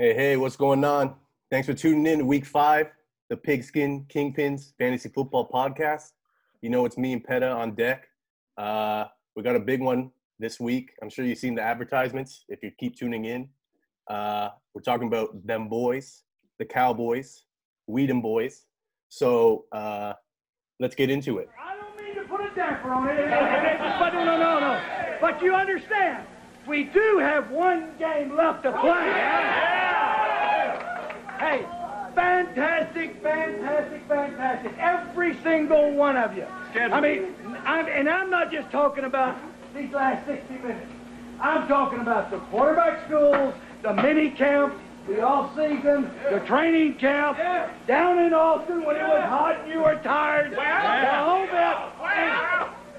Hey, hey, what's going on? Thanks for tuning in to week five, the Pigskin Kingpins Fantasy Football Podcast. You know, it's me and Peta on deck. Uh, we got a big one this week. I'm sure you've seen the advertisements if you keep tuning in. Uh, we're talking about them boys, the Cowboys, Weedham boys. So uh, let's get into it. I don't mean to put a damper on it, but no, no, no, no. But you understand, we do have one game left to play. Hey, fantastic, fantastic, fantastic. Every single one of you. I mean, I'm, and I'm not just talking about these last 60 minutes. I'm talking about the quarterback schools, the mini camps, the off season, the training camp, down in Austin when it was hot and you were tired, the whole bit.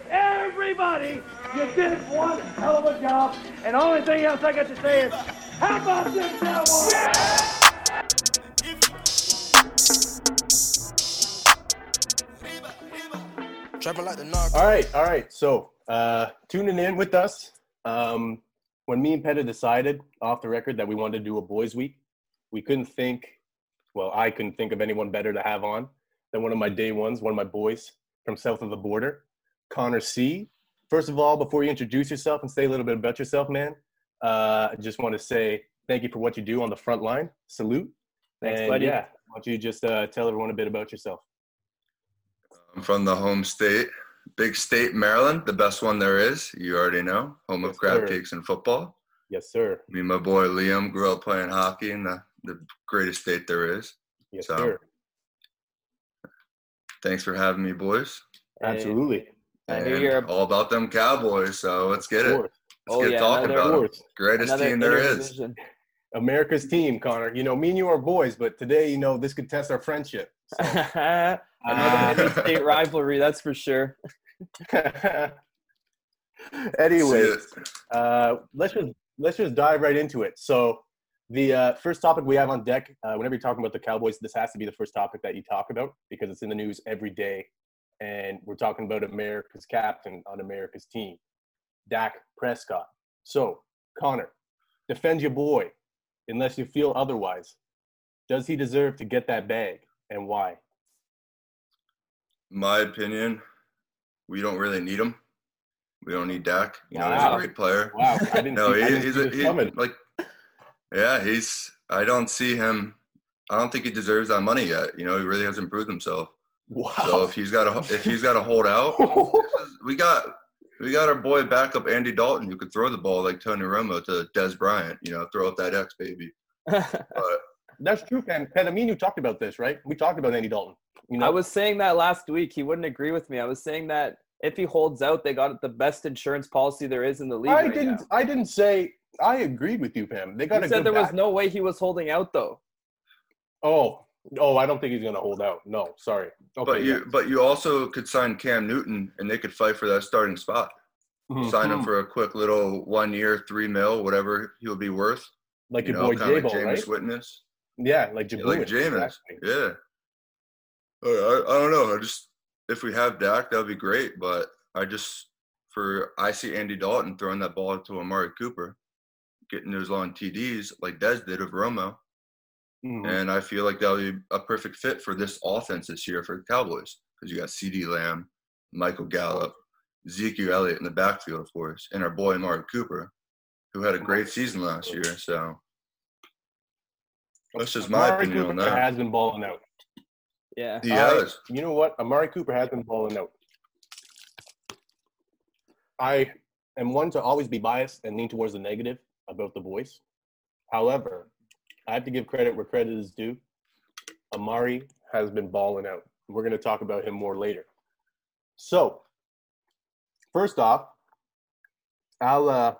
And everybody, you did one hell of a job. And the only thing else I got to say is, how about this Cowboys? All right, all right. So uh, tuning in with us. Um, when me and Peta decided off the record that we wanted to do a boys' week, we couldn't think. Well, I couldn't think of anyone better to have on than one of my day ones, one of my boys from south of the border, Connor C. First of all, before you introduce yourself and say a little bit about yourself, man, uh, I just want to say thank you for what you do on the front line. Salute. Thanks, and buddy. yeah, why don't you just uh, tell everyone a bit about yourself? I'm from the home state, big state, Maryland, the best one there is. You already know, home of crab sir. cakes and football. Yes, sir. Me and my boy Liam grew up playing hockey in the, the greatest state there is. Yes, So, sir. Thanks for having me, boys. Absolutely. I hear And you're all about them Cowboys, so let's get it. course. Let's Oh, get yeah, talking another- Of about them. Greatest Another team there is. America's team, Connor. You know, me and you are boys, but today, you know, this could test our friendship. Another Ah. interstate rivalry, that's for sure. Anyways, uh, let's just let's just dive right into it. So, the uh, first topic we have on deck, uh, whenever you're talking about the Cowboys, this has to be the first topic that you talk about because it's in the news every day, and we're talking about America's captain on America's team, Dak Prescott. So, Connor, defend your boy, unless you feel otherwise. Does he deserve to get that bag, and why? My opinion, we don't really need him. We don't need Dak. You know, he's a great player. Wow, I didn't. No, see, he, he's a, he, coming. like, yeah, he's. I don't see him. I don't think he deserves that money yet. You know, he really hasn't proved himself. Wow. So if he's got to, if he's got to hold out, we got we got our boy backup Andy Dalton who could throw the ball like Tony Romo to Dez Bryant. You know, throw up that X baby. But That's true, Pen. Pen, I mean, you talked about this, right? We talked about Andy Dalton. You know, I was saying that last week. He wouldn't agree with me. I was saying that if he holds out, they got the best insurance policy there is in the league. I right didn't. now. I didn't say. I agreed with you, Pam. They got You a said good there was no way he was holding out, though. Oh, oh, I don't think he's gonna hold out. No, sorry. Okay, but you but you also could sign Cam Newton and they could fight for that starting spot. yeah. Sign him for a quick little one year, three mil, whatever he would be worth. like You your know, boy kind of Jabo, right? Witness. Yeah, like Jameis. like Jameis. exactly. Yeah. I, I, don't know. I just if we have Dak, that'd be great. But I just for I see Andy Dalton throwing that ball to Amari Cooper, getting those long TDs like Dez did of Romo, Mhm. and I feel like that would be a perfect fit for this offense this year for the Cowboys because you got C.D. Lamb, Michael Gallup, Ezekiel Elliott in the backfield, of course, and our boy Amari Cooper, who had a great season last year. So that's just my Amari opinion on that. has been balling out. Yeah. He I- has. You know what? Amari Cooper has been balling out. I am one to always be biased and lean towards the negative about the voice. However, I have to give credit where credit is due. Amari has been balling out. We're going to talk about him more later. So, first off, I'll uh,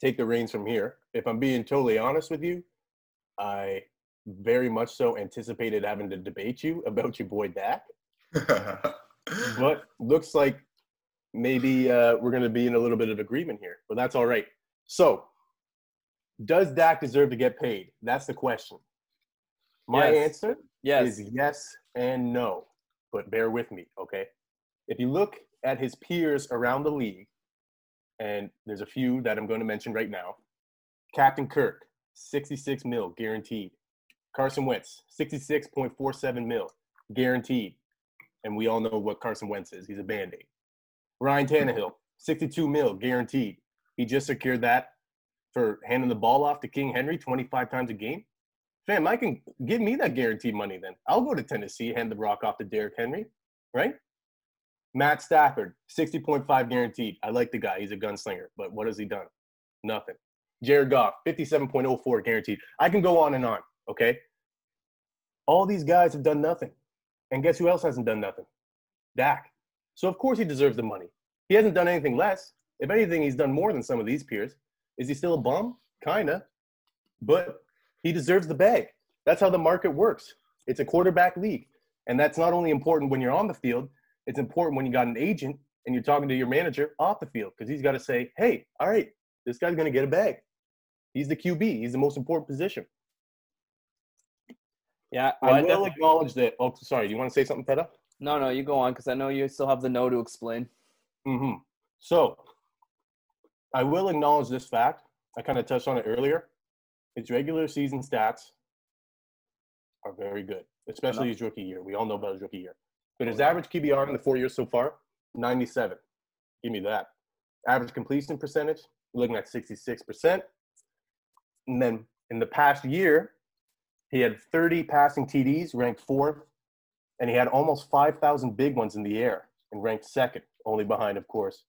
take the reins from here. If I'm being totally honest with you, I very much so anticipated having to debate you about your boy Dak, but looks like maybe uh, we're going to be in a little bit of agreement here, but that's all right. So, does Dak deserve to get paid? That's the question. My Yes. answer Yes. is yes and no, but bear with me, okay? If you look at his peers around the league, and there's a few that I'm going to mention right now Captain Kirk, 66 mil guaranteed. Carson Wentz, 66.47 mil guaranteed. And we all know what Carson Wentz is. He's a band aid. Ryan Tannehill, 62 mil guaranteed. He just secured that for handing the ball off to King Henry 25 times a game. Fam, I can give me that guaranteed money then. I'll go to Tennessee, hand the rock off to Derrick Henry, right? Matt Stafford, 60.5 guaranteed. I like the guy. He's a gunslinger, but what has he done? Nothing. Jared Goff, 57.04 guaranteed. I can go on and on, okay? All these guys have done nothing. And guess who else hasn't done nothing? Dak. So of course he deserves the money. He hasn't done anything less. If anything, he's done more than some of these peers. Is he still a bum? Kinda. But he deserves the bag. That's how the market works. It's a quarterback league. And that's not only important when you're on the field, it's important when you got an agent and you're talking to your manager off the field because he's got to say, hey, all right, this guy's going to get a bag. He's the QB. He's the most important position. Yeah, I I will def- acknowledge that. Oh, sorry. Do you want to say something, Peta? no, no, you go on because I know you still have the no to explain. Mm-hmm. So I will acknowledge this fact. I kind of touched on it earlier. His regular season stats are very good, especially his rookie year. We all know about his rookie year. But his average QBR in the four years so far, 97. Give me that. Average completion percentage, looking at 66%. And then in the past year, he had 30 passing TDs, ranked fourth, and he had almost 5,000 big ones in the air and ranked second, only behind, of course,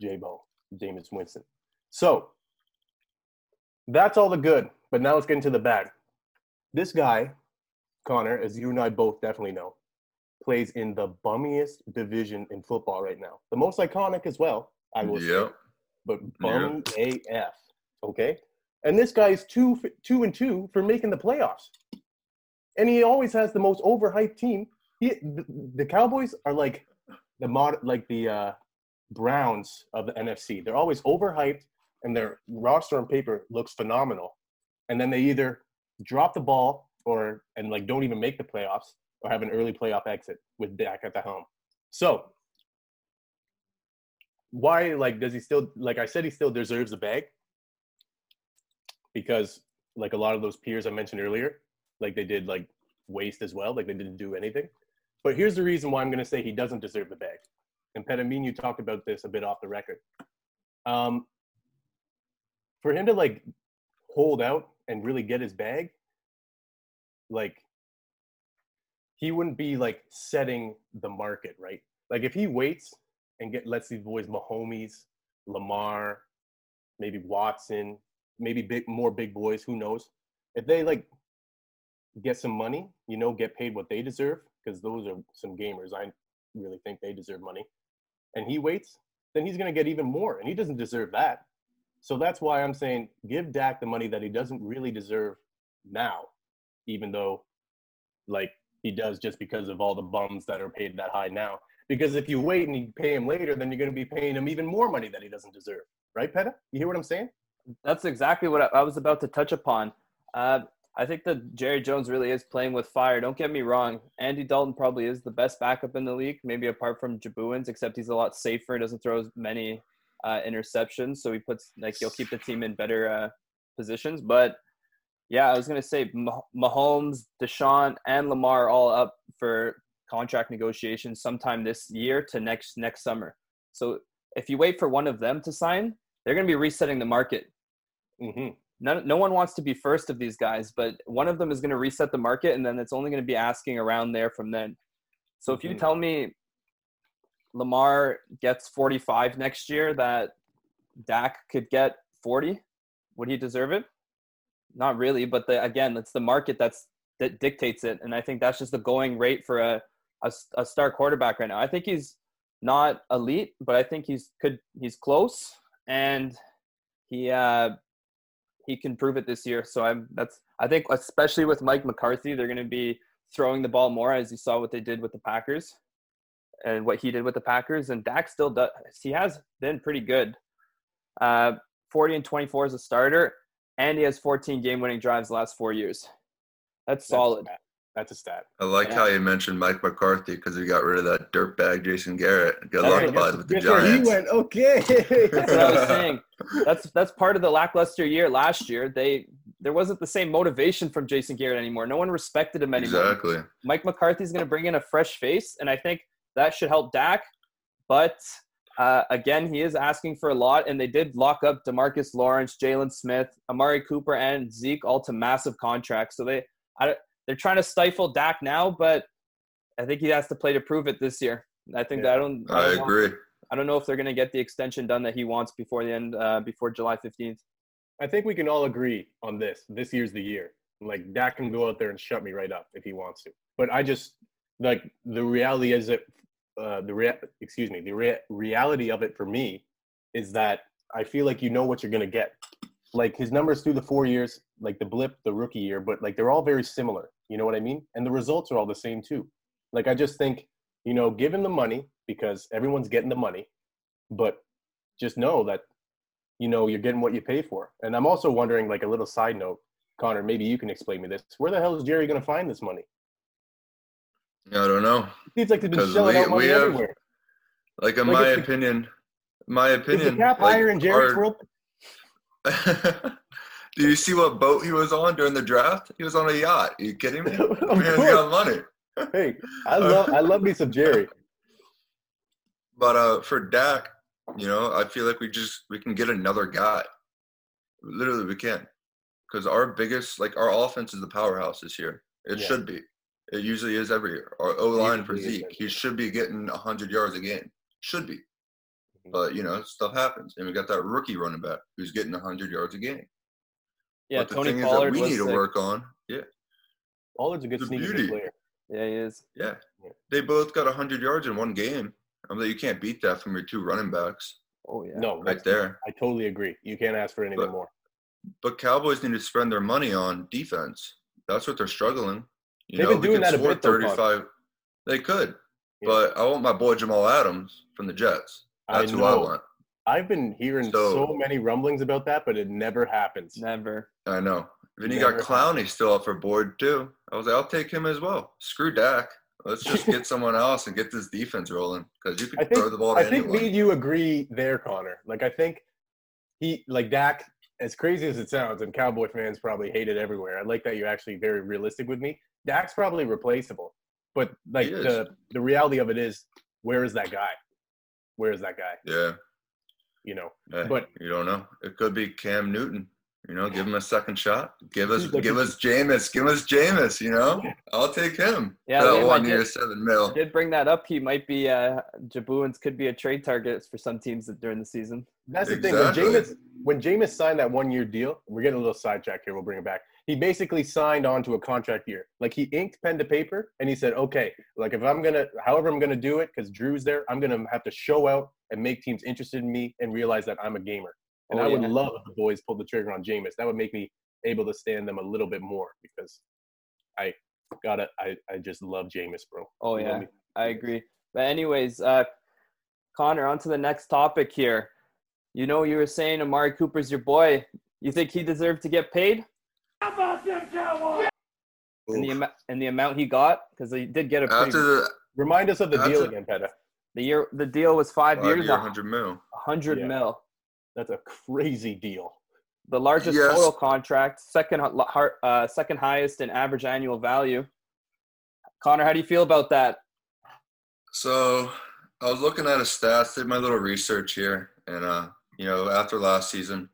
J-Bo, Jameis Winston. So that's all the good, but now let's get into the bad. This guy, Connor, as you and I both definitely know, plays in the bummiest division in football right now. The most iconic as well, I will say, but bum AF. Okay, and this guy's two two and two for making the playoffs, and he always has the most overhyped team. He, the, Cowboys are like the mod, like the uh, Browns of the NFC. They're always overhyped, and their roster on paper looks phenomenal, and then they either drop the ball or and like don't even make the playoffs or have an early playoff exit with Dak at the helm. So why like does he still like I said he still deserves a bag? Because like a lot of those peers I mentioned earlier, like they did like waste as well, like they didn't do anything. But here's the reason why I'm gonna say he doesn't deserve the bag. And Petamin, you talked about this a bit off the record. Um, for him to like hold out and really get his bag, like he wouldn't be like setting the market, right? Like if he waits and get lets these boys Mahomes, Lamar, maybe Watson, maybe big more big boys, who knows? If they like get some money, you know, get paid what they deserve, because those are some gamers. I really think they deserve money. And he waits, then he's gonna get even more, and he doesn't deserve that. So that's why I'm saying give Dak the money that he doesn't really deserve now, even though like he does just because of all the bums that are paid that high now. Because if you wait and you pay him later, then you're going to be paying him even more money that he doesn't deserve. Right, Peta? You hear what I'm saying? That's exactly what I, I was about to touch upon. Uh, I think that Jerry Jones really is playing with fire. Don't get me wrong. Andy Dalton probably is the best backup in the league, maybe apart from Jabuins, except he's a lot safer. Doesn't throw as many uh, interceptions, so he puts like he'll keep the team in better uh, positions. But yeah, I was gonna say Mahomes, Deshaun, and Lamar all up for contract negotiations sometime this year to next next summer. So if you wait for one of them to sign, they're gonna be resetting the market. Hmm No, no one wants to be first of these guys, but one of them is going to reset the market, and then it's only going to be asking around there from then. So if you Mhm. tell me Lamar gets 45 next year, that Dak could get 40, would he deserve it? Not really, but the, again, it's the market that's that dictates it, and I think that's just the going rate for a a star quarterback right now. I think he's not elite, but I think he's could he's close, and he uh, he can prove it this year. So I'm that's I think especially with Mike McCarthy, they're going to be throwing the ball more, as you saw what they did with the Packers, and what he did with the Packers. And Dak still does. He has been pretty good. Uh, 40 and 24 as a starter, and he has 14 game-winning drives the last four years. That's solid. That's stat. That's a stat. I like Yeah. how you mentioned Mike McCarthy because he got rid of that dirtbag Jason Garrett. Good luck, right. with the where he went? Okay. That's what I was saying. That's that's part of the lackluster year last year. They there wasn't the same motivation from Jason Garrett anymore. No one respected him anymore. Exactly. Mike McCarthy's going to bring in a fresh face, and I think that should help Dak. But uh, again, he is asking for a lot, and they did lock up Demarcus Lawrence, Jaylon Smith, Amari Cooper, and Zeke all to massive contracts. So they I, they're trying to stifle Dak now, but I think he has to play to prove it this year. I think Yeah. that I don't. I, I don't want- agree. I don't know if they're going to get the extension done that he wants before the end, uh, before July fifteenth. I think we can all agree on this. This year's the year. Like Dak can go out there and shut me right up if he wants to. But I just like the reality is that uh, the rea- excuse me the rea- reality of it for me is that I feel like you know what you're gonna get. Like his numbers through the four years, like the blip, the rookie year, but like they're all very similar. You know what I mean? And the results are all the same too. Like I just think you know give him the money because everyone's getting the money, but just know that you know you're getting what you pay for. And I'm also wondering, like a little side note, Connor, maybe you can explain me this. Where the hell is Jerry going to find this money? I don't know. Seems like they've been shelling we- out money have- everywhere. Like in Like, my is the- opinion, my Is opinion. the cap like, higher in Jerry's our- world? Do you see what boat he was on during the draft? He was on a yacht. Are you kidding me? Man's got money. Hey, I love I love me some Jerry. But uh, for Dak, you know, I feel like we just we can get another guy. Literally, we can, because our biggest like our offense is the powerhouse this year. It Yeah. should be. It usually is every year. Our O line for Zeke, he should be getting hundred yards a game. Should be. But you know, stuff happens, and we got that rookie running back who's getting hundred yards a game. Yeah, but the Tony thing Pollard is that we was need to work on. Yeah, Pollard's a good The sneaky good beauty. player. Yeah, he is. yeah. Yeah. They both got hundred yards in one game. I mean, you can't beat that from your two running backs Oh yeah. No, right that's- there. I totally agree. You can't ask for anything But- more. But Cowboys need to spend their money on defense. That's what they're struggling. You They've know, been we doing can that a score bit, though, Con. 35. They could. Yeah. But I want my boy Jamal Adams from the Jets. That's I who I know. want. I've been hearing So- so many rumblings about that, but it never happens. Never. I know. Then you got Clowney still up for board too. I was like, I'll take him as well. Screw Dak. Let's just get someone else and get this defense rolling because you I can throw the ball to I think anyone. me and you agree there, Connor. Like I think he like Dak, as crazy as it sounds, and Cowboy fans probably hate it everywhere. I like that you're actually very realistic with me. Dak's probably replaceable. But like the the reality of it is, where is that guy? Where is that guy? yeah. You know, Hey, But- you don't know. It could be Cam Newton. You know, give him a second shot. Give us, like give us Jameis. Give us Jameis. You know, I'll take him. Yeah, that one did- year, seven mil. I did bring that up. He might be uh Jabuins could be a trade target for some teams during the season. that's the Exactly. thing. When Jameis when Jameis signed that one year deal, we're getting a little sidetrack here. We'll bring it back. He basically signed on to a contract year. Like he inked pen to paper, and he said, "Okay, like if I'm gonna, however I'm gonna do it, because Drew's there, I'm gonna have to show out and make teams interested in me and realize that I'm a gamer." And Oh, I would love if the boys pulled the trigger on Jameis. That would make me able to stand them a little bit more because I gotta, I, I just love Jameis, bro. Oh You yeah. I agree. But anyways, uh Connor, on to the next topic here. You know you were saying Amari Cooper's your boy. You think he deserved to get paid How about them Cowboys? in the Oof. amount the amount he got? Because he did get a pretty After the Remind us of the deal a- again, Peta. the year the deal was five, five years, year, a hundred mil. hundred Yeah. mil. That's a crazy deal. The largest Yes. total contract, second uh, second highest in average annual value. Connor, how do you feel about that? So I was looking at his stats, did my little research here, and uh, you know, after last season,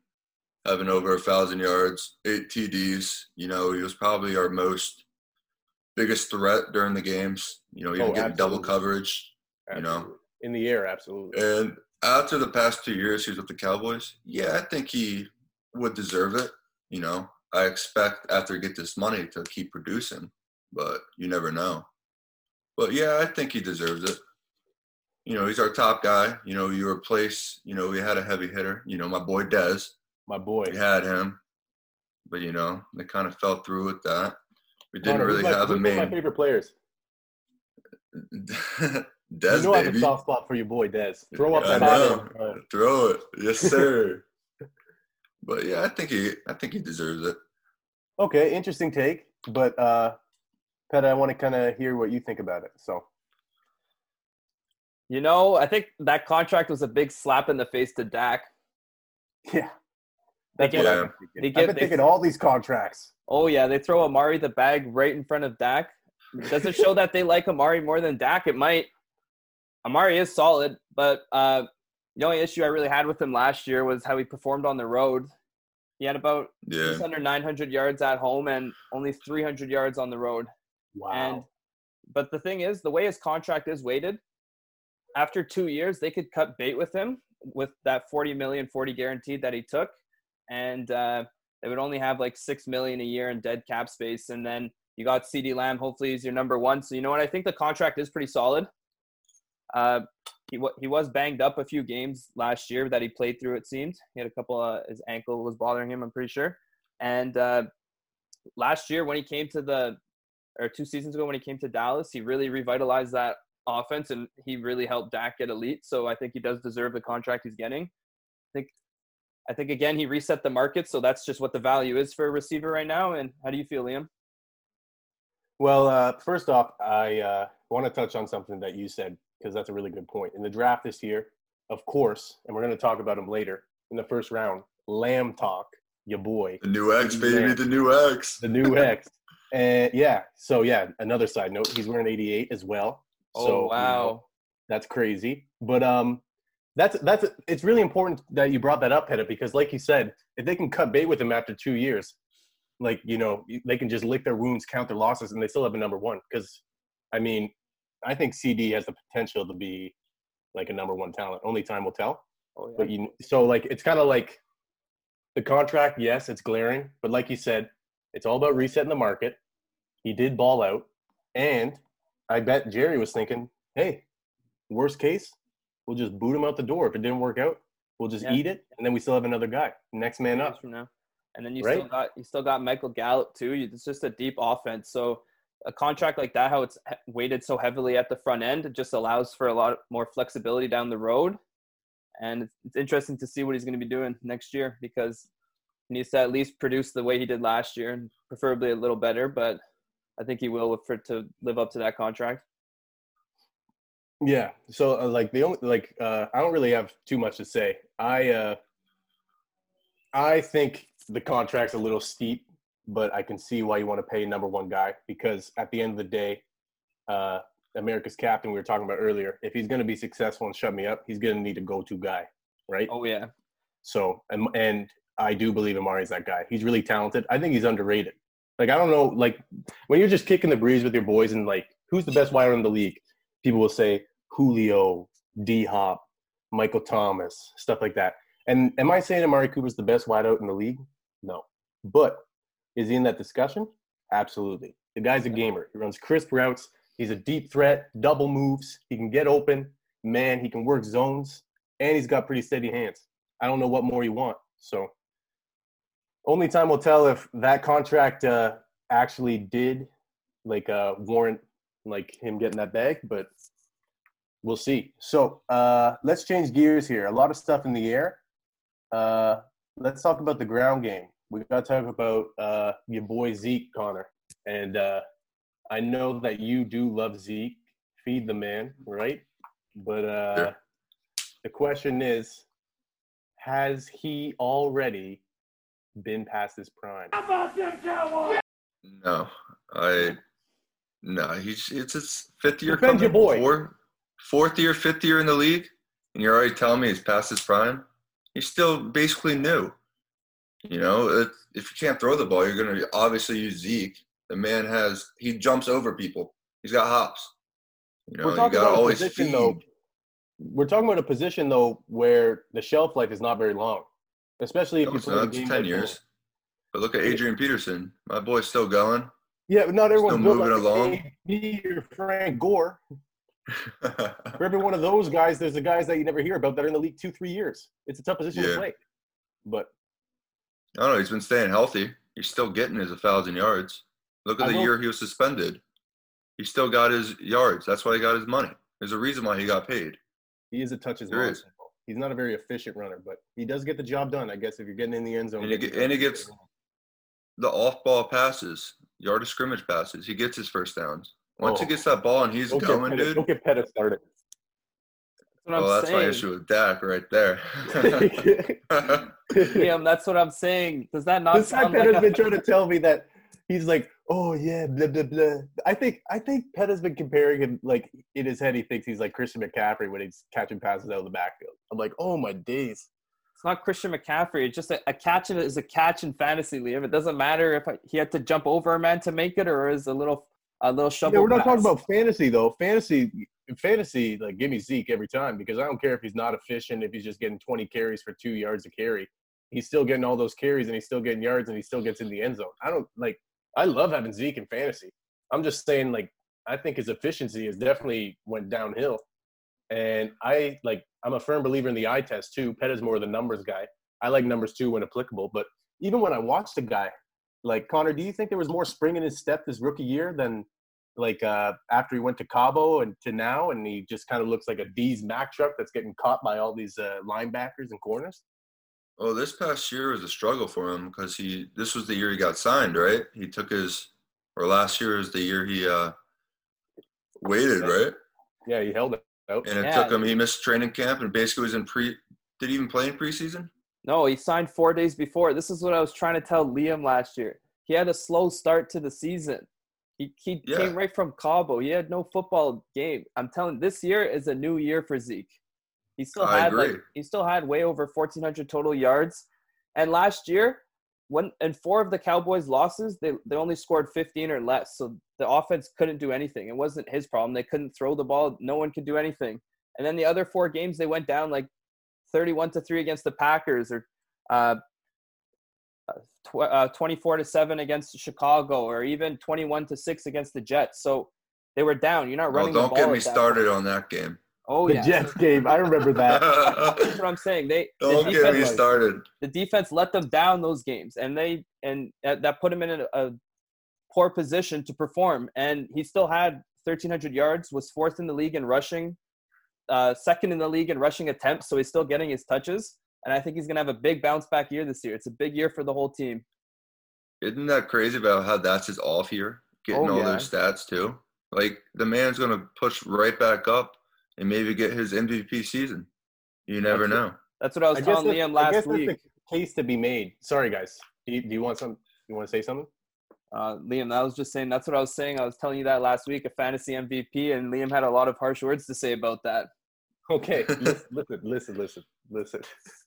having over a thousand yards, eight TDs, you know, he was probably our most biggest threat during the games. You know, even Oh, getting double absolutely. coverage. You know. In the air, absolutely. And after the past two years he's with the Cowboys, yeah, I think he would deserve it. You know, I expect after he get this money to keep producing, but you never know. But yeah, I think he deserves it. You know, he's our top guy. You know, you replace, you know, we had a heavy hitter, you know, my boy Dez. My boy. We had him. But you know, they kind of fell through with that. We didn't Connor, who's really my, have a who's one of my favorite players. Dez, you know I have a soft spot for your boy Dez. Throw up I that know. hat. Uh, Throw it. Yes, sir. but yeah, I think he I think he deserves it. okay, interesting take, but uh, Pet, I want to kind of hear what you think about it. So You know, I think that contract was a big slap in the face to Dak. yeah, That's get- Yeah. I've been thinking. they I've get- been they- thinking all these contracts. Oh yeah, they throw Amari the bag right in front of Dak. Does it show that they like Amari more than Dak? It might. Amari is solid, but uh, the only issue I really had with him last year was how he performed on the road. He had about Yeah. just under 900 yards at home and only 300 yards on the road. Wow. And but the thing is, the way his contract is weighted, after two years, they could cut bait with him with that 40 million, 40 guaranteed that he took, and uh, they would only have like six million a year in dead cap space. And then you got CD Lamb. Hopefully, he's your number one. So you know what? I think the contract is pretty solid. Uh, he he was banged up a few games last year that he played through. It seemed he had a couple. Uh, his ankle was bothering him. I'm pretty sure. And uh, last year when he came to the or two seasons ago when he came to Dallas, he really revitalized that offense and he really helped Dak get elite. So I think he does deserve the contract he's getting. I think I think again he reset the market, so that's just what the value is for a receiver right now. And how do you feel, Liam? Well, uh, first off, I uh, want to touch on something that you said because that's a really good point. In the draft this year, of course, and we're going to talk about him later in the first round, Lamb Talk, your boy, The new X, baby. Man. The new X. the new X. And yeah, so yeah, another side note, he's wearing 88 as well. Oh so, you know, wow. that's crazy. But um, that's that's it's really important that you brought that up, Hedda, because like you said, if they can cut bait with him after two years, like you know, they can just lick their wounds, count their losses, and they still have a number one. Because, I mean, I think CD has the potential to be like a number one talent. Only time will tell. Oh, yeah. But you so like it's kind of like the contract. Yes, it's glaring, but like you said, it's all about resetting the market. He did ball out, and I bet Jerry was thinking, "Hey, worst case, we'll just boot him out the door. If it didn't work out, we'll just Yeah. eat it, and then we still have another guy, next man up." from now. And then you Right? still got you still got Michael Gallup too. It's just a deep offense. So a contract like that, how it's weighted so heavily at the front end, it just allows for a lot more flexibility down the road. And it's, it's interesting to see what he's going to be doing next year because he needs to at least produce the way he did last year, and preferably a little better. But I think he will for to live up to that contract. Yeah. So uh, like the only like uh, I don't really have too much to say. I uh, I think the contract's a little steep, but I can see why you want to pay number one guy because at the end of the day, uh, America's captain we were talking about earlier. If he's going to be successful and shut me up, he's going to need a go-to guy, right? Oh yeah, So and and I do believe Amari's that guy. He's really talented. I think he's underrated. Like I don't know, like when you're just kicking the breeze with your boys and like who's the best wide in the league, people will say Julio, D Hop, Michael Thomas, stuff like that. And am I saying Amari Cooper's the best wideout in the league? No. But is he in that discussion? Absolutely. The guy's a gamer. He runs crisp routes. He's a deep threat, double moves. He can get open. Man, he can work zones, and he's got pretty steady hands. I don't know what more you want. So only time will tell if that contract uh, actually did like uh, warrant like him getting that bag, but we'll see. So uh, let's change gears here. A lot of stuff in the air. Uh, let's talk about the ground game. We got to talk about uh, your boy Zeke Connor, and uh, I know that you do love Zeke. Feed the man, right? But uh, Sure. the question is, has he already been past his prime? How about them Cowboys? No, I no. He's it's his fifth year. Defend your boy. Four, fourth year, fifth year in the league, and you're already telling me he's past his prime. He's still basically new. You know, if you can't throw the ball, you're going to obviously use Zeke. The man has he jumps over people. He's got hops. You know, We're you got to about a always position, feed. though. We're talking about a position though where the shelf life is not very long, especially if No, you play the not. Game ten years. But look at Adrian Peterson. My boy's still going. Yeah, but not everyone's Still moving like along. AD or Frank Gore. For every one of those guys, there's the guys that you never hear about that are in the league two, three years. It's a tough position Yeah. to play. But I don't know. He's been staying healthy. He's still getting his 1,000 yards. Look at I the hope- year he was suspended. He still got his yards. That's why he got his money. There's a reason why he got paid. he is a touches There monster. He's not a very efficient runner, but he does get the job done. I guess if you're getting in the end zone, And he get- and he gets- The off-ball passes, yard of scrimmage passes, he gets his first downs. Once Oh. he gets that ball and he's Don't going, Pettis, dude. don't get Pettis started. what I'm well, that's my issue with Dak right there. Liam, that's what I'm saying. Does that not this sound Pet like has been trying to tell me that he's like, oh yeah, blah blah blah. I think I think Pet has been comparing him like in his head he thinks he's like Christian McCaffrey when he's catching passes out of the backfield. I'm like, oh my days. It's not Christian McCaffrey. It's just a, a catch is a catch in fantasy, Liam. It doesn't matter if I, he had to jump over a man to make it or is a little a little shovel. Yeah, we're not talking about fantasy though. Fantasy, fantasy, like give me Zeke every time because I don't care if he's not efficient, if he's just getting 20 carries for two yards a carry. He's still getting all those carries and he's still getting yards and he still gets in the end zone. I don't like. I love having Zeke in fantasy. I'm just saying, like, I think his efficiency has definitely went downhill, and I like. I'm a firm believer in the eye test too. Pet is more the numbers guy. I like numbers too when applicable, but even when I watched the guy, like Connor, do you think there was more spring in his step this rookie year than like uh, after he went to Cabo and to now, and he just kind of looks like a D's Mac truck that's getting caught by all these uh, linebackers and corners. Oh, this past year was a struggle for him because he this was the year he got signed, right? He took his or last year is the year he uh waited, right? Yeah, he held it out. And it Yeah. took him he missed training camp and basically was in pre did he even play in preseason? No, he signed four days before. This is what I was trying to tell Liam last year. He had a slow start to the season. He, he Yeah. came right from Cabo. He had no football game. I'm telling this year is a new year for Zeke. He still I had like he still had way over 1400 total yards. And last year, when in four of the Cowboys losses, they they only scored 15 or less. So the offense couldn't do anything. It wasn't his problem. They couldn't throw the ball. No one could do anything. And then the other four games they went down like 31 to 3 against the Packers or uh, tw- uh, 24 to 7 against Chicago or even 21 to 6 against the Jets. So they were down. You're not Well, running the don't ball. get me started point. on that game. Oh the yeah. Jets game, I remember that. That's what I'm saying. They the don't get defense, me started. the defense let them down those games, and they and that that put him in a, a poor position to perform. And he still had 1,300 yards, was fourth in the league in rushing, uh, second in the league in rushing attempts. So he's still getting his touches, and I think he's gonna have a big bounce back year this year. It's a big year for the whole team. Isn't that crazy about how that's his off year? Getting Oh, all yeah. those stats too. Like the man's gonna push right back up and maybe get his MVP season. You never That's it. know. That's what I was I telling that's, Liam I last guess week. that's the case to be made. Sorry, guys. Do you, do you want some? You want to say something? Uh, Liam, I was just saying that's what I was saying. I was telling you that last week, a fantasy MVP, and Liam had a lot of harsh words to say about that. Okay, listen, listen, listen, listen, listen.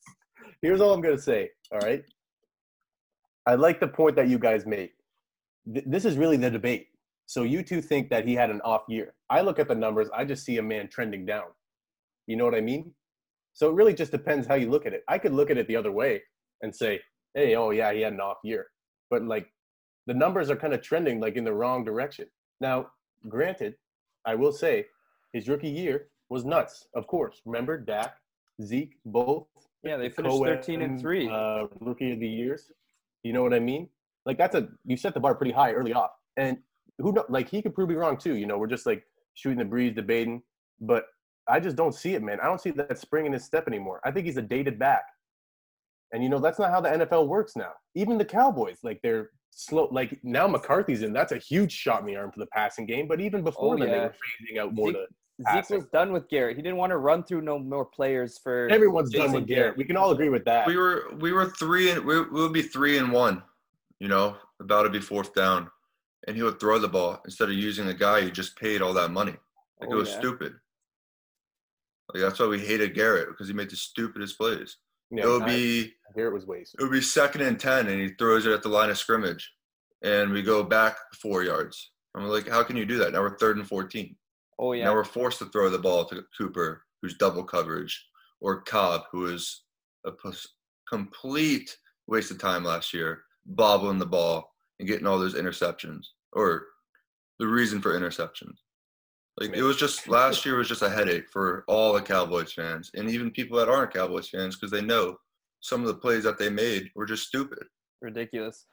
Here's all I'm gonna say. All right. I like the point that you guys make. Th- This is really the debate. So you two think that he had an off year. I look at the numbers. I just see a man trending down. You know what I mean? So it really just depends how you look at it. I could look at it the other way and say, "Hey, oh yeah, he had an off year," but like the numbers are kind of trending like in the wrong direction. Now, granted, I will say his rookie year was nuts. Of course, remember Dak, Zeke, both. Yeah, they finished co-ed, 13 and three. Uh, rookie of the years. You know what I mean? Like that's a you set the bar pretty high early off, and who know? Like he could prove me wrong too. You know, we're just like shooting the breeze, debating, but I just don't see it, man. I don't see that spring in his step anymore. I think he's a dated back. And you know, that's not how the NFL works now. Even the Cowboys, like they're slow. Like now McCarthy's in. That's a huge shot in the arm for the passing game. But even before Oh, then, they were phasing out more Zeke- to Zeke was done with Garrett. He didn't want to run through no more players for. everyone's done Jason with Garrett. We can all agree with that. We were we were three and we, we would be three and one, you know, about to be fourth down. And he would throw the ball instead of using the guy you just paid all that money. Like Oh, it was yeah. stupid. Like that's why we hated Garrett because he made the stupidest plays. Yeah, it would I- be Garrett was wasted. it would be second and ten and he throws it at the line of scrimmage. And we go back four yards. I'm like, how can you do that? Now we're third and fourteen. Oh yeah. Now we're forced to throw the ball to Cooper, who's double coverage, or Cobb, who is a complete waste of time last year, bobbling the ball and getting all those interceptions, or the reason for interceptions. Like it was just last year was just a headache for all the Cowboys fans, and even people that aren't Cowboys fans, because they know some of the plays that they made were just stupid. ridiculous.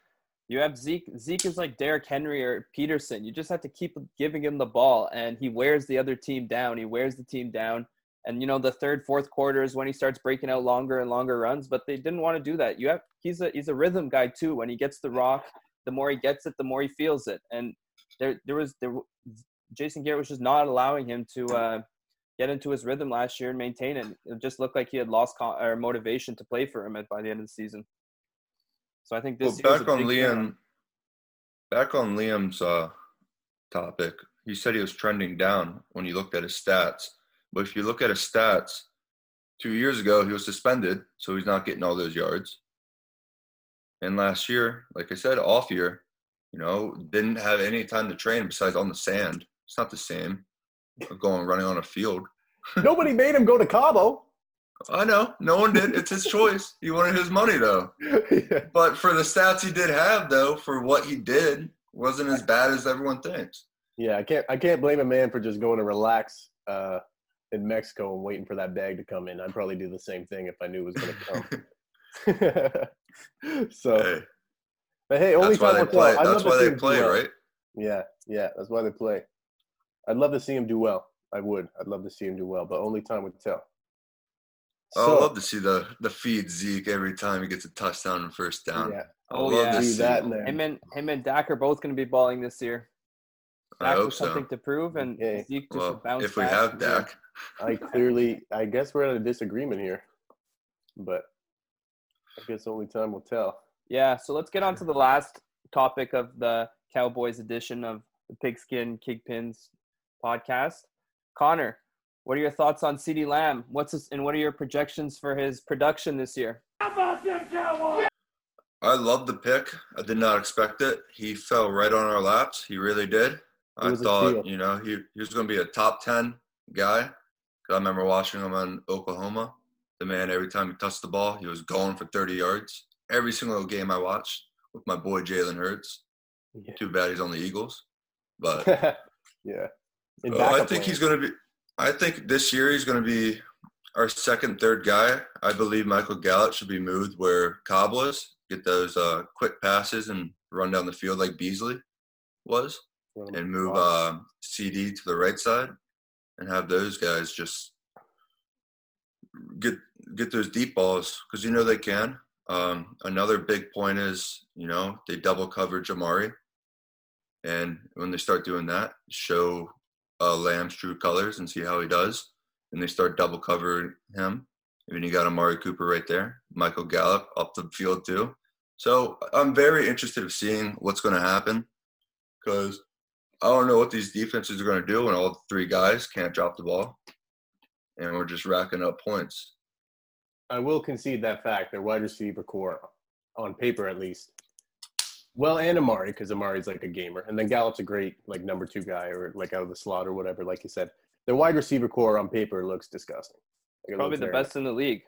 You have Zeke. Zeke is like Derrick Henry or Peterson. You just have to keep giving him the ball, and he wears the other team down. He wears the team down. And you know, the third, fourth quarter is when he starts breaking out longer and longer runs. But they didn't want to do that. You have he's a he's a rhythm guy too. When he gets the rock, the more he gets it, the more he feels it. And there there was there Jason Garrett was just not allowing him to uh, get into his rhythm last year and maintain it. It just looked like he had lost con- or motivation to play for him at, by the end of the season. So I think this year's back on big Liam, back on Liam's uh, topic, he said he was trending down when you looked at his stats. But if you look at his stats, two years ago he was suspended, so he's not getting all those yards. And last year, like I said, off year, you know, didn't have any time to train besides on the sand. It's not the same. of Going running on a field. Nobody made him go to Cabo. I know, no one did. It's his choice. He wanted his money though. yeah. But for the stats he did have, though, for what he did, wasn't as bad as everyone thinks. Yeah, I can't I can't blame a man for just going to relax uh, in Mexico and waiting for that bag to come in. I'd probably do the same thing if I knew it was going to come. so, Hey, but hey, only that's why time they play. That's why they play, well. right? Yeah, yeah, that's why they play. I'd love to see him do well. I would. I'd love to see him do well, but only time would tell. Oh, I love to see the the feed Zeke every time he gets a touchdown and first down. yeah, I Oh, love yeah. to do see that it. Him and him and Dak are both going to be balling this year. I Dak hope with so. something to prove, and Yeah. Zeke just Well, bounce if we back. have Dak, I clearly, I guess we're at a disagreement here, but I guess only time will tell. Yeah, so let's get on to the last topic of the Cowboys edition of the Pigskin Kingpins podcast. Connor, what are your thoughts on CD Lamb? What's his, and what are your projections for his production this year? How about them Cowboys? I love the pick. I did not expect it. He fell right on our laps. He really did. I thought, you know, he, he was going to be a top 10 guy. 'Cause I remember watching him on Oklahoma. The man, every time he touched the ball, he was going for 30 yards. Every single game I watched with my boy Jalen Hurts. Yeah. Too bad he's on the Eagles. But yeah. Uh, I think plan. he's going to be. I think this year he's going to be our second, third guy. I believe Michael Gallup should be moved where Cobb was. Get those uh, quick passes and run down the field like Beasley was, and move uh, CD to the right side, and have those guys just get get those deep balls because you know they can. Um, another big point is you know they double cover Jamari, and when they start doing that, show uh, Lamb's true colors and see how he does. And they start double covering him. And then you got Amari Cooper right there, Michael Gallup up the field too. So I'm very interested in seeing what's going to happen because I don't know what these defenses are going to do when all three guys can't drop the ball, and we're just racking up points. I will concede that fact. Their wide receiver corps, on paper at least, well, and Amari because Amari's like a gamer, and then Gallup's a great like number two guy or like out of the slot or whatever. Like you said, their wide receiver corps on paper looks disgusting. Like, Probably looks the best in the league.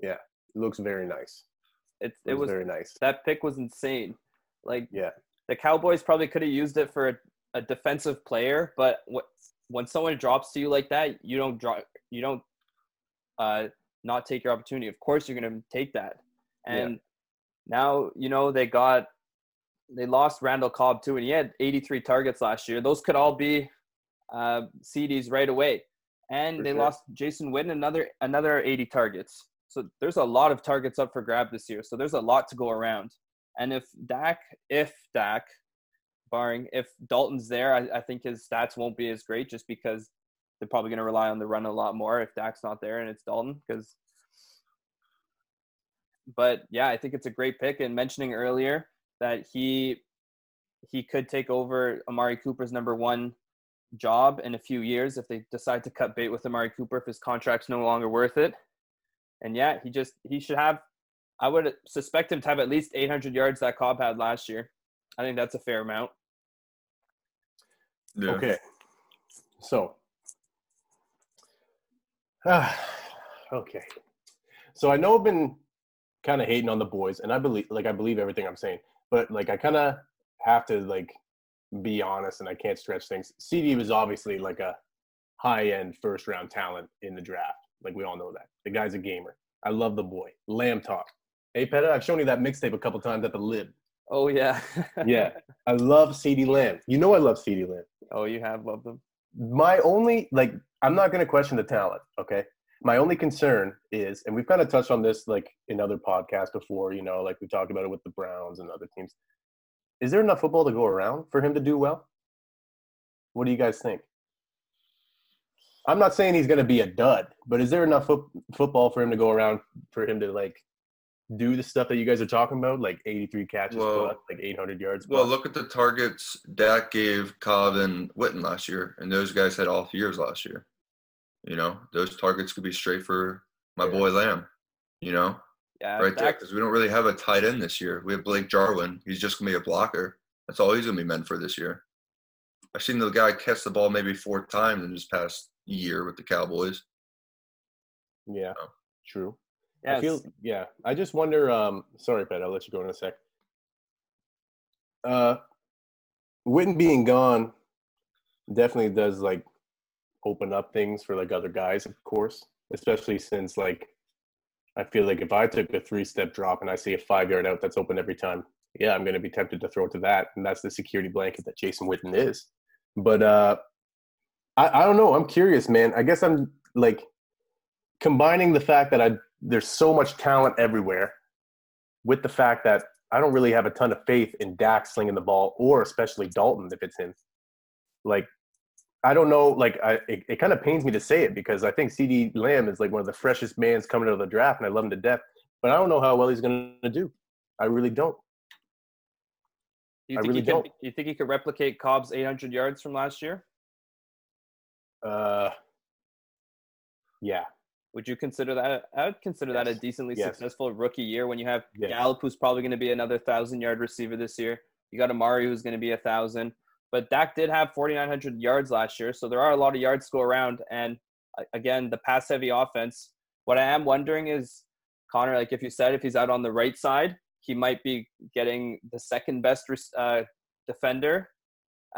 Yeah. It looks very nice. It, It, was very nice. that pick was insane. Like Yeah. the Cowboys probably could have used it for a, a defensive player, but what, when someone drops to you like that, you don't drop, you don't uh, not take your opportunity. Of course, you're going to take that. Yeah. And now you know they got they lost Randall Cobb too, and he had 83 targets last year. Those could all be uh, CDs right away. And For they sure. lost Jason Witten another another 80 targets. So there's a lot of targets up for grab this year. So there's a lot to go around. And if Dak, if Dak, barring if Dalton's there, I, I think his stats won't be as great just because they're probably going to rely on the run a lot more if Dak's not there and it's Dalton. Because, but yeah, I think it's a great pick. And mentioning earlier that he he could take over Amari Cooper's number one job in a few years if they decide to cut bait with Amari Cooper if his contract's no longer worth it. And yeah, he just he should have. I would suspect him to have at least 800 yards that Cobb had last year. I think that's a fair amount. Yeah. Okay. So, ah, okay. So I know I've been kind of hating on the boys, and I believe, like, I believe everything I'm saying, but like, I kind of have to like be honest, and I can't stretch things. CD was obviously like a high-end first-round talent in the draft. Like we all know that the guy's a gamer. I love the boy. Lamb talk. Hey, Peta, I've shown you that mixtape a couple times at the lib. Oh yeah. Yeah, I love CD Lamb. You know I love CD Lamb oh, you have loved him. my only like i'm not going to question the talent okay my only concern is and we've kind of touched on this like in other podcasts before you know like we talked about it with the browns and other teams is there enough football to go around for him to do well what do you guys think I'm not saying he's going to be a dud, but is there enough fo- football for him to go around for him to like do the stuff that you guys are talking about, like 83 catches, Well- plus, like 800 yards? Well, look at the targets Dak gave Cobb and Witten last year, and those guys had off years last year. You know, those targets could be straight for my Yeah. boy Lamb. You know, Yeah, right there, because we don't really have a tight end this year. We have Blake Jarwin. He's just gonna be a blocker. That's all he's gonna be meant for this year. I've seen the guy catch the ball maybe four times in this past year with the Cowboys. yeah, Oh. true. yeah, I feel, yeah. I just wonder. Um, sorry, Pat. I'll let you go in a sec. Uh, Witten being gone definitely does like open up things for like other guys, of course. Especially since like I feel like if I took a three step drop and I see a five yard out that's open every time, yeah, I'm gonna be tempted to throw to that, and that's the security blanket that Jason Witten is. But uh, I I don't know. I'm curious, man. I guess I'm like combining the fact that I there's so much talent everywhere with the fact that I don't really have a ton of faith in Dak slinging the ball or especially Dalton if it's him. Like, I don't know. Like, I it, it kind of pains me to say it because I think CeeDee Lamb is like one of the freshest mans coming out of the draft, and I love him to death. But I don't know how well he's going to do. I really don't. you I really could, don't. you think he could replicate Cobb's 800 yards from last year? Uh, yeah, Would you consider that? I would consider that a decently Yes. successful rookie year when you have Yes. Gallup, who's probably going to be another thousand yard receiver this year. You got Amari, who's going to be a thousand. But Dak did have 4,900 yards last year, so there are a lot of yards to go around. And uh, again, the pass heavy offense. What I am wondering is, Connor, like if you said if he's out on the right side, he might be getting the second best uh, defender,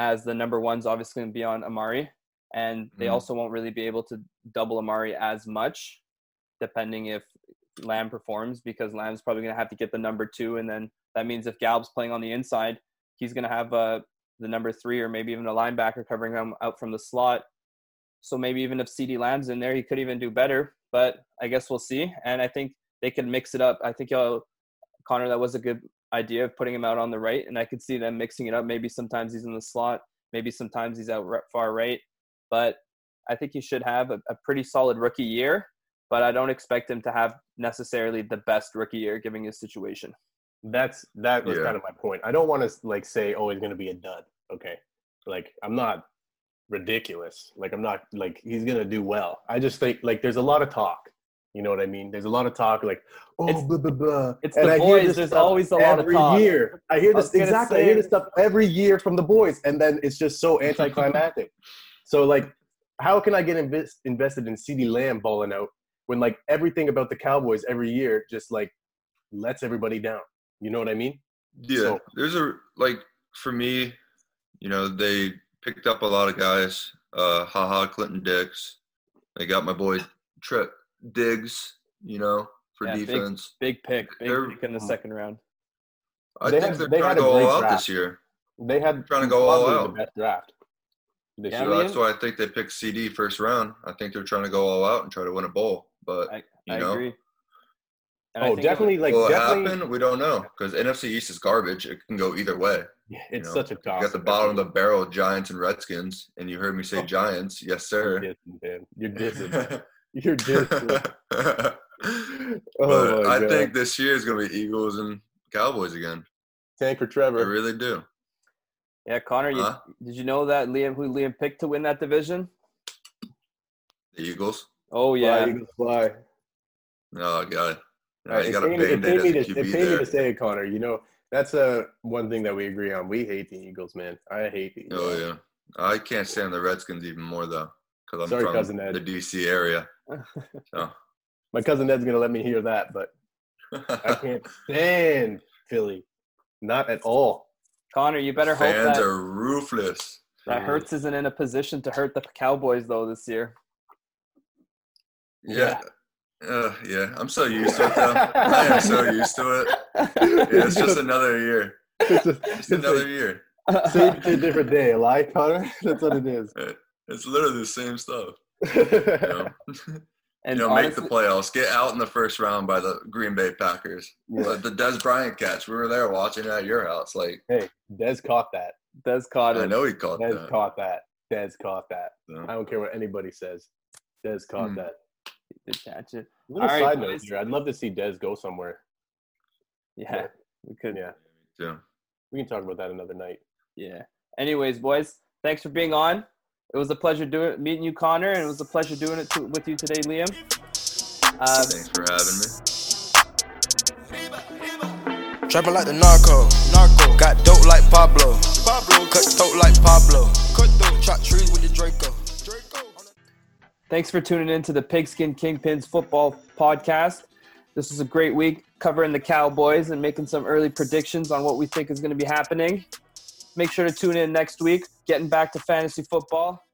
as the number one's obviously going to be on Amari and they Mhm. also won't really be able to double Amari as much, depending if Lamb performs, because Lamb's probably going to have to get the number two, and then that means if Gallup's playing on the inside, he's going to have uh, the number three or maybe even a linebacker covering him out from the slot. So maybe even if CeeDee Lamb's in there, he could even do better. But I guess we'll see. And I think they can mix it up. I think uh, Connor, that was a good idea of putting him out on the right, and I could see them mixing it up. Maybe sometimes he's in the slot, maybe sometimes he's out far right but I think he should have a, a pretty solid rookie year. But I don't expect him to have necessarily the best rookie year, given his situation. That's that was Yeah. kind of my point. I don't want to like say, oh, he's going to be a dud. Okay, like I'm not ridiculous. Like I'm not like he's going to do well. I just think like there's a lot of talk. You know what I mean? There's a lot of talk like, oh, It's- blah, blah, blah. it's And the I boys, there's always a lot of talk. every year. I hear this gonna exactly. I hear this stuff every year from the boys, and then it's just so anticlimactic. so like, how can I get invest, invested in CeeDee Lamb balling out when like everything about the Cowboys every year just like lets everybody down? You know what I mean? Yeah, So- there's a like for me, you know, they picked up a lot of guys. Uh, haha, Clinton Dix. They got my boy Trip Diggs. You know, for Yeah, big- defense. Big pick, big They're- pick in the second round. I They think had- they're they trying to go all out this year. They had Trying to go all out. the best draft. This Yeah, year. That's why I think they picked CeeDee first round. I think they're trying to go all out and try to win a bowl. But I, you I know, agree. And I Oh, think definitely. Like will it definitely. happen? We don't know because NFC East is garbage. It can go either way. It's know, such a You toss. got the bottom of the barrel, Giants and Redskins, and you heard me Oh. say Giants. Yes, You're sir. dissing, man. You're dissing. You're dissing. Oh my I God. think this year is going to be Eagles and Cowboys again. Tank for Trevor. I really do. Yeah, Connor, you, did you know that Liam, who Liam picked to win that division? The Eagles. Oh yeah, Fly, Eagles, fly. Oh, God. All right, you it got a paid me- band aid paid me as to- a it paid me to say it, Connor. You know, that's uh, one thing that we agree on. We hate the Eagles, man. I hate the Eagles. Oh, yeah. I can't stand the Redskins even more, though, because I'm Sorry, from Cousin Ed. the D.C. area. So. My cousin Ed's gonna let me hear that, but I can't stand Philly. Not at all. Connor, you better hope Fans that are ruthless. that Hurts isn't in a position to hurt the Cowboys though this year. Yeah. Uh, yeah, I'm so used to it, though. I am so used to it. Yeah, it's just another year. It's a- Just it's another a- year. same different day. A lie, Connor? That's what it is. It's literally the same stuff. You know, and you know make the playoffs, get out in the first round by the Green Bay Packers. Yeah. The Dez Bryant catch, we were there watching at your house. Like, Hey, Dez caught that. Dez caught it. I know he caught Dez that. caught that. Dez caught that. So, I don't care what anybody says. Dez caught Hmm. that. He did catch it. Little All right, side note here. I'd love to see Dez go somewhere. Yeah, we could. Yeah, Yeah. we can talk about that another night. Yeah. Anyways, boys, thanks for being on. It was a pleasure doing meeting you, Connor, and it was a pleasure doing it to, with you today, Liam. Uh, Thanks for having me. Trapping like the narco, narco. Got dope like Pablo, Pablo. Cut throat like Pablo, cut throat. Chop trees with the Draco, Draco. Thanks for tuning in to the Pigskin Kingpins football podcast. This was a great week covering the Cowboys and making some early predictions on what we think is going to be happening. Make sure to tune in next week, getting back to fantasy football.